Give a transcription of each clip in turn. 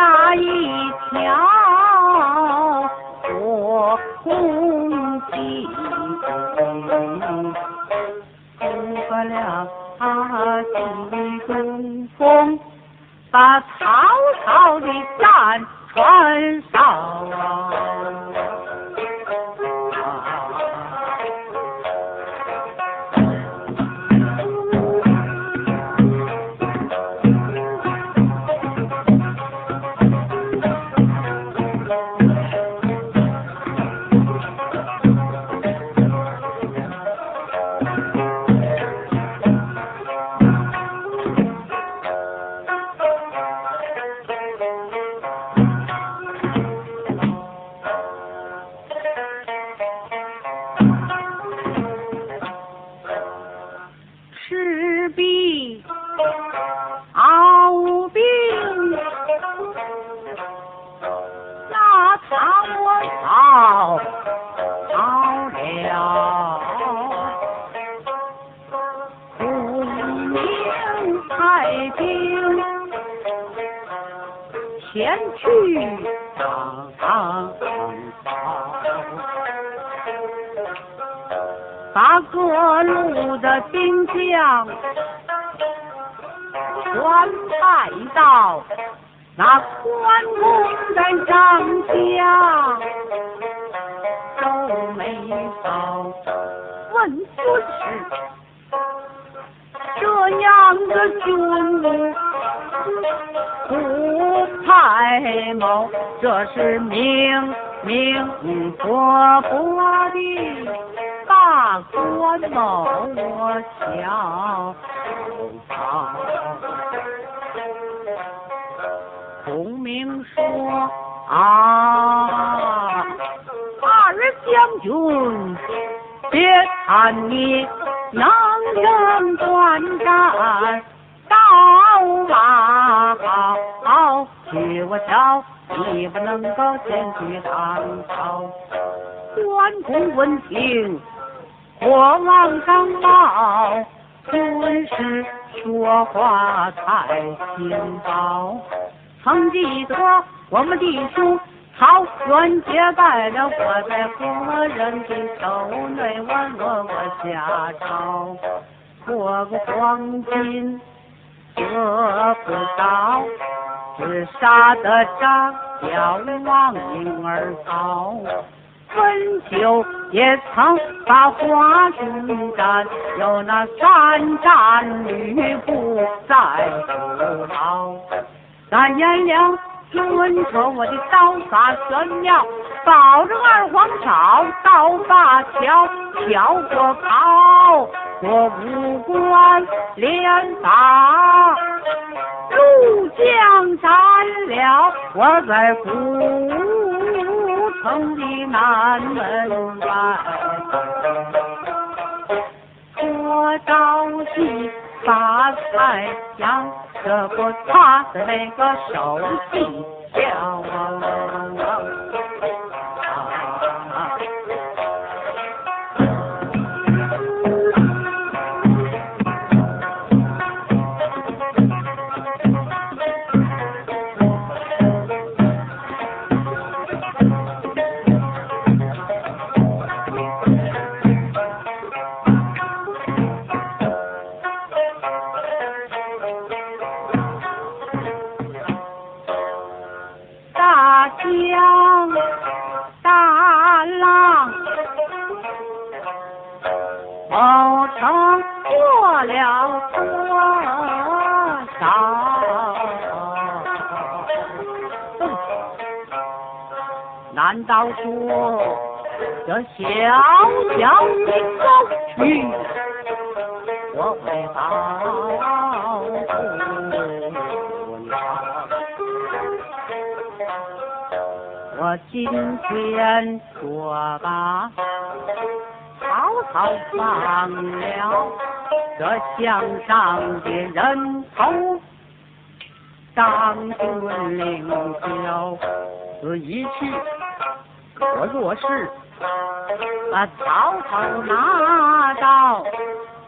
下一壁鏖兵，那曹操到了，孔明派兵前去打曹操。把各路的兵将那关公的帐下，皱眉梢问孙氏：这样的军务不太谋，这是明明伯伯的。大官谋，我瞧。明说啊，二将军，别看你能征惯战，刀马好，据我瞧，你不能够前去唐朝。关公闻听。我往上报，孙氏说话太轻薄。曾记得我们的兄桃园结拜了我在何人的手内，我落过下诏。过个黄金得不到，只杀得张角王婴儿逃。春秋也曾把花中战，有那三战吕布在不老。三言两论说我的刀法玄妙，保着二黄草，刀法巧，巧过考，我五官连打，入江斩了我在古。城的南门外，我着急把菜香，这不他的那个手机叫。江难道说这小小的沟渠，我会保护我今天说吧，曹操放了这墙上的人头，张军领教，此一去，我若是把曹操拿到，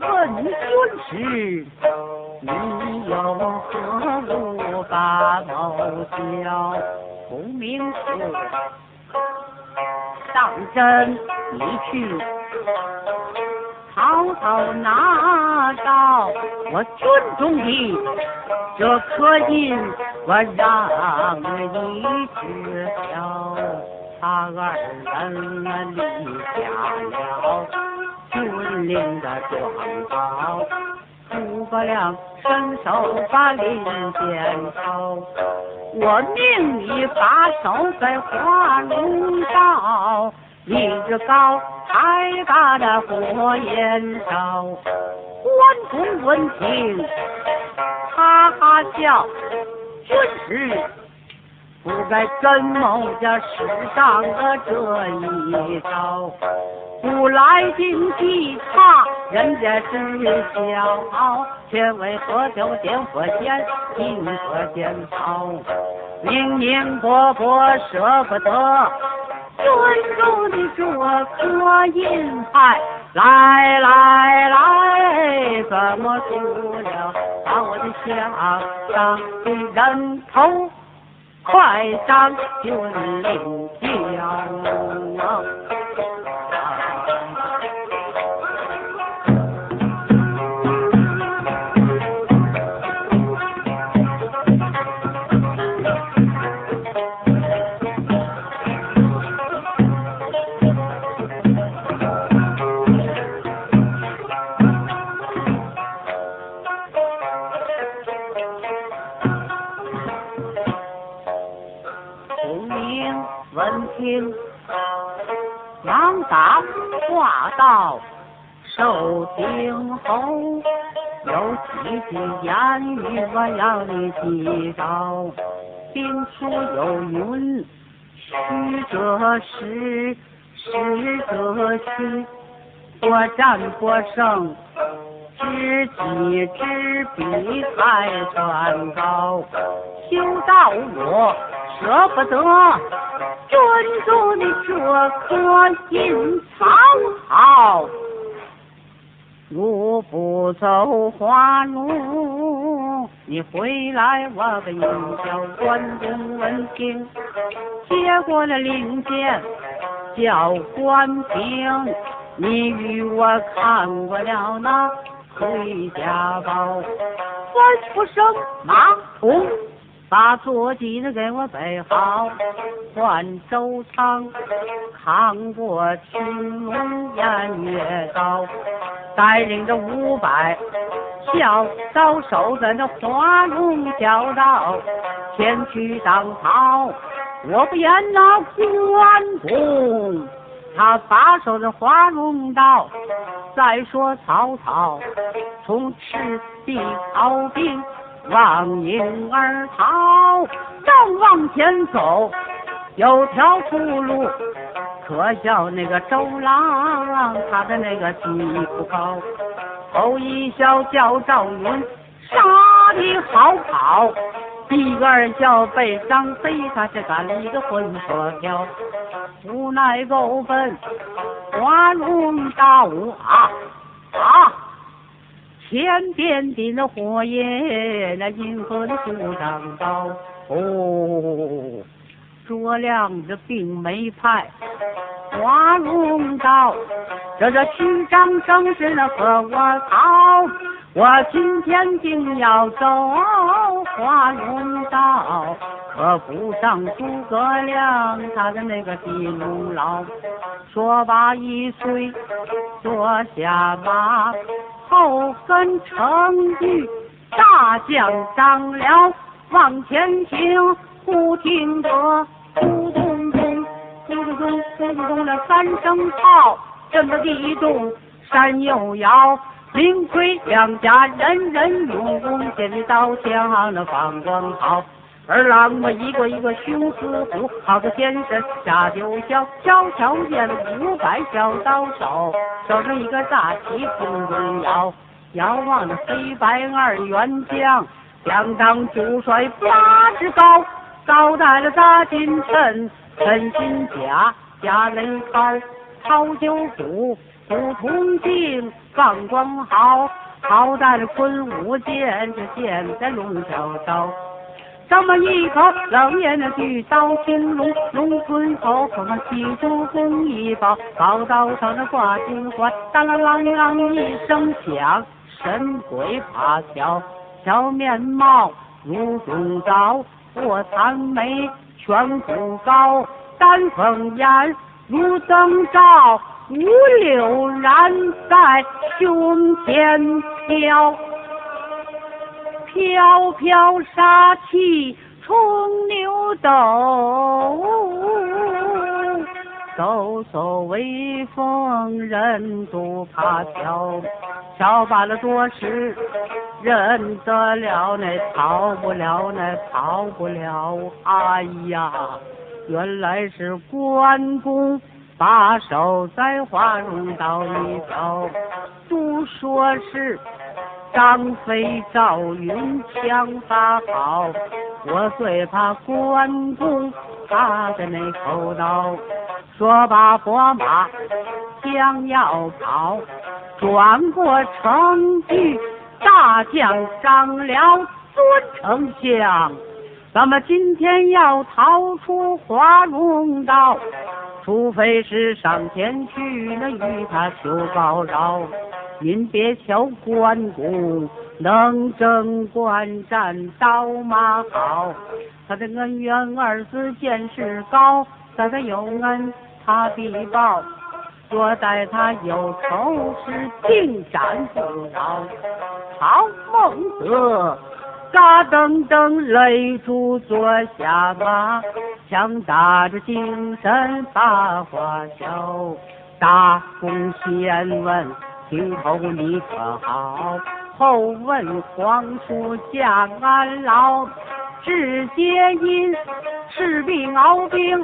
问军师，你有何无法谋教？不明说，当真你去。曹操拿到我军中的这颗印，我让你知晓。他二人立下了军令的状告，诸葛亮伸手把令箭抄，我命你把守在华容道，立着高。太大的火焰烧，关公闻听，哈哈笑。军师不该跟某家使上的这一招，不来听计他人家是笑，却为何就点火箭，金河见草，明明伯伯舍不得。尊重的这颗银牌，来来来，怎么输了？把我的下上的人头，快上军令交。大话道，受听后有几句言语我要你记着。兵书有云：虚则实，实则虚。我战不胜，知己知彼才算高。休道我舍不得。尊重的这颗心，藏好，如不走花路，你回来我给你叫关公文听，接过了令箭，叫关平，你与我看过了那回家宝，吩咐声马童。把坐骑的给我备好，换周仓扛过青龙偃月刀，带领着五百小刀手在那华容小道前去当朝。我不言那关公，他把守着华容道。再说曹操从赤壁逃兵。望影儿逃，正往前走，有条出路。可笑那个周郎，他的那个技不高。头一笑叫赵云，杀的好跑。第二笑被张飞，他是赶了一个混车票。无奈狗奔花容道啊啊！天边的那火焰，那银河的树上高。哦，诸葛亮这并没派华容道，这这区长正是那和我逃。我今天定要走华容道，可不上诸葛亮他的那个地龙牢。说罢一岁坐下马。后跟程昱大将张辽往前行，忽听得咚咚咚，咚咚咚，咚咚咚的三声炮，震得地动山又摇。领盔两家人人用弓箭刀枪那放光好。二郎们一个一个胸似虎，好个先生下九霄。悄悄见五百小刀手，手上一个大旗空中摇。遥望着黑白二员将，将当主帅八尺高，高戴了大金衬，身金甲，甲内靠操九虎，不同镜，放光好，好戴了昆武剑，这剑在龙角刀。这么一口冷眼的巨刀青龙，龙吞口口那七珠红一宝，宝刀上那挂金环，当啷啷啷一声响，神鬼怕跳，小面貌如中刀，我残眉颧骨高，丹凤眼如灯照，五柳燃在胸前飘。飘飘杀气冲牛斗，嗖嗖威风人都怕跳，跳罢了多时认得了，那逃不了，那逃不了。哎呀，原来是关公把守在华容道里头，都说是。张飞、赵云枪法好，我最怕关公他的那口刀。说罢，拨马将要跑，转过城去，大将张辽尊丞相。咱们今天要逃出华容道，除非是上前去那与他求高饶。您别瞧关公能征惯战，刀马好，他的恩怨二字见识高，咱他有恩他必报，若待他有仇是定斩不饶。曹孟德，嘎噔噔擂住坐下马，强打着精神把话笑，大公先问。听候你可好？后问皇叔将安老，只接因士兵熬兵，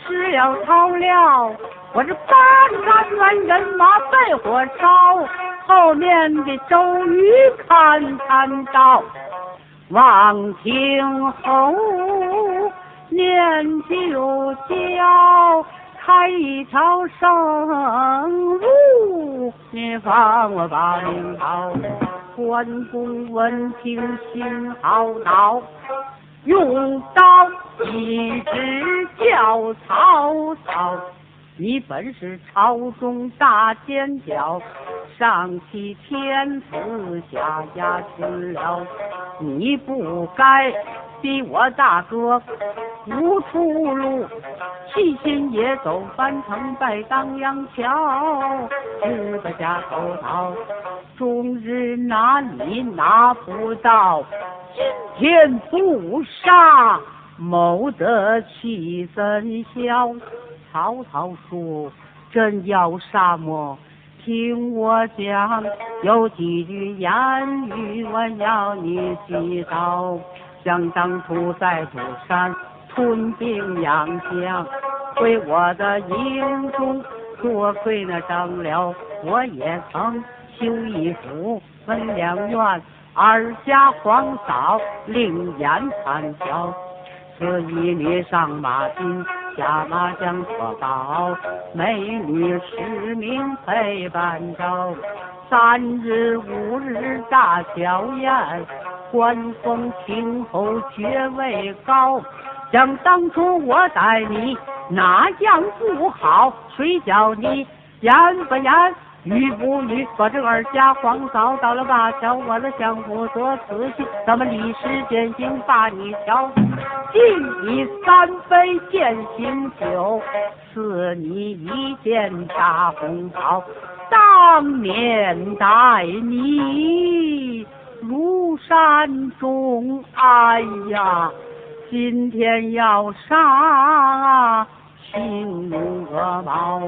吃了逃了。我这八十万人马被火烧，后面的周瑜看看到，望听后念旧交。开一条生路，你放我把命逃。关公闻听心好恼，用刀一直叫曹操：你本是朝中大奸角，上欺天子下压群僚，你不该。逼我大哥无出路，七心也走翻城在当阳桥，十个家头逃，终日拿你拿不到，今天不杀，谋得气怎消？曹操说：“真要杀我？听我讲，有几句言语我要你记到。”想当初在土山屯兵养将，为我的营中多亏那张辽，我也曾修一府分两院，二家皇嫂另眼参教，此一女上马金，下马将错宝，美女十名陪伴着，三日五日大小宴。官封听后爵位高，想当初我待你哪样不好？谁叫你言不言，语不语？把这二家黄嫂到了灞桥，我的相夫做慈禧，咱们立时践行把你瞧，敬你三杯践行酒，赐你一件大红袍，当面待你。如山中，哎呀，今天要杀青龙鹅毛，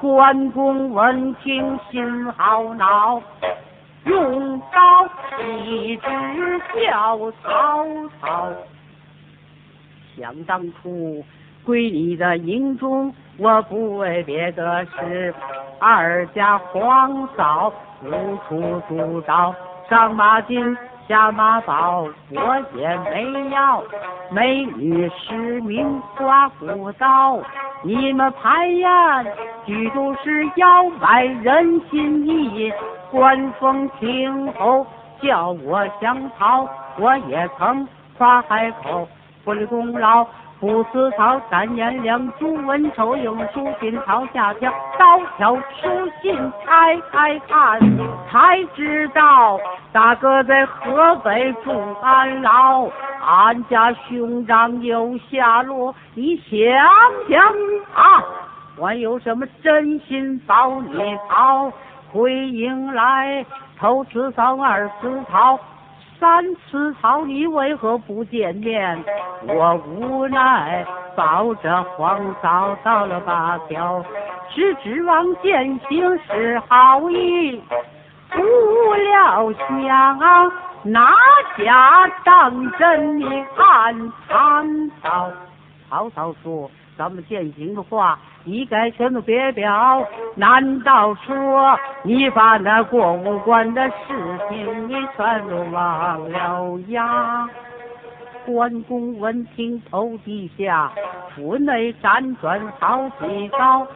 关公闻听心好恼，用刀一直叫曹操。想当初归你的营中，我不为别的事。二家皇嫂，无处住着，上马金。下马宝，我也没要。美女失明刮骨刀，你们排宴，举都是要卖人心意。官风听后叫我想逃，我也曾夸海口，不立功劳。不思草，三言两朱文丑有书信抄下江，刀挑书信拆开看，才知道大哥在河北住安牢，俺家兄长有下落，你想想啊，还有什么真心保你好？回应来，头次扫，二次草。三次草，你为何不见面？我无奈抱着黄嫂到了八条，只指望践行是好意，不料想哪家当真？你看参草，曹操说。咱们践行的话，一概全都别表。难道说你把那过五关的事情你全都忘了呀？关公闻听头低下，府内辗转好几遭。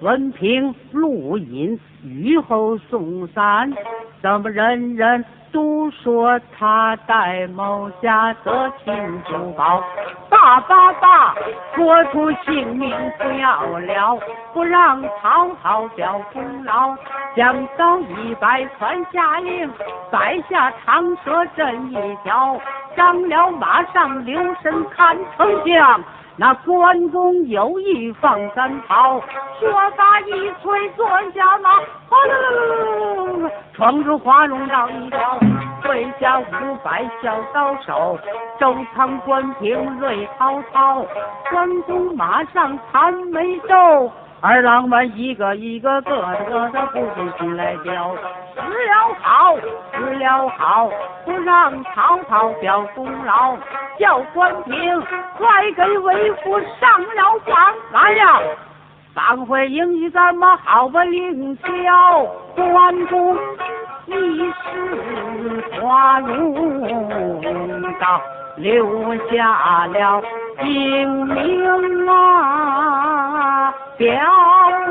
闻听录音，雨后送伞，怎么人人？都说他戴某家得亲珠宝，爸爸爸，说出性命不要了，不让曹操表功劳。将刀一摆传下令，摆下长蛇阵一条，张辽马上留神看丞相。那关公有意放三炮，说罢一催坐下马，闯入华容道一条，跪下五百小刀手，周仓关平瑞滔滔，关公马上弹眉皱。二郎们一个一个个个的不从心来叫，死了好，死了好，不让曹操表功劳，叫关平快给为父上了榜。来呀，当回英语咱们好？不领教，关公一时花容道，留下了英名啊。表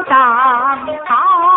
上堂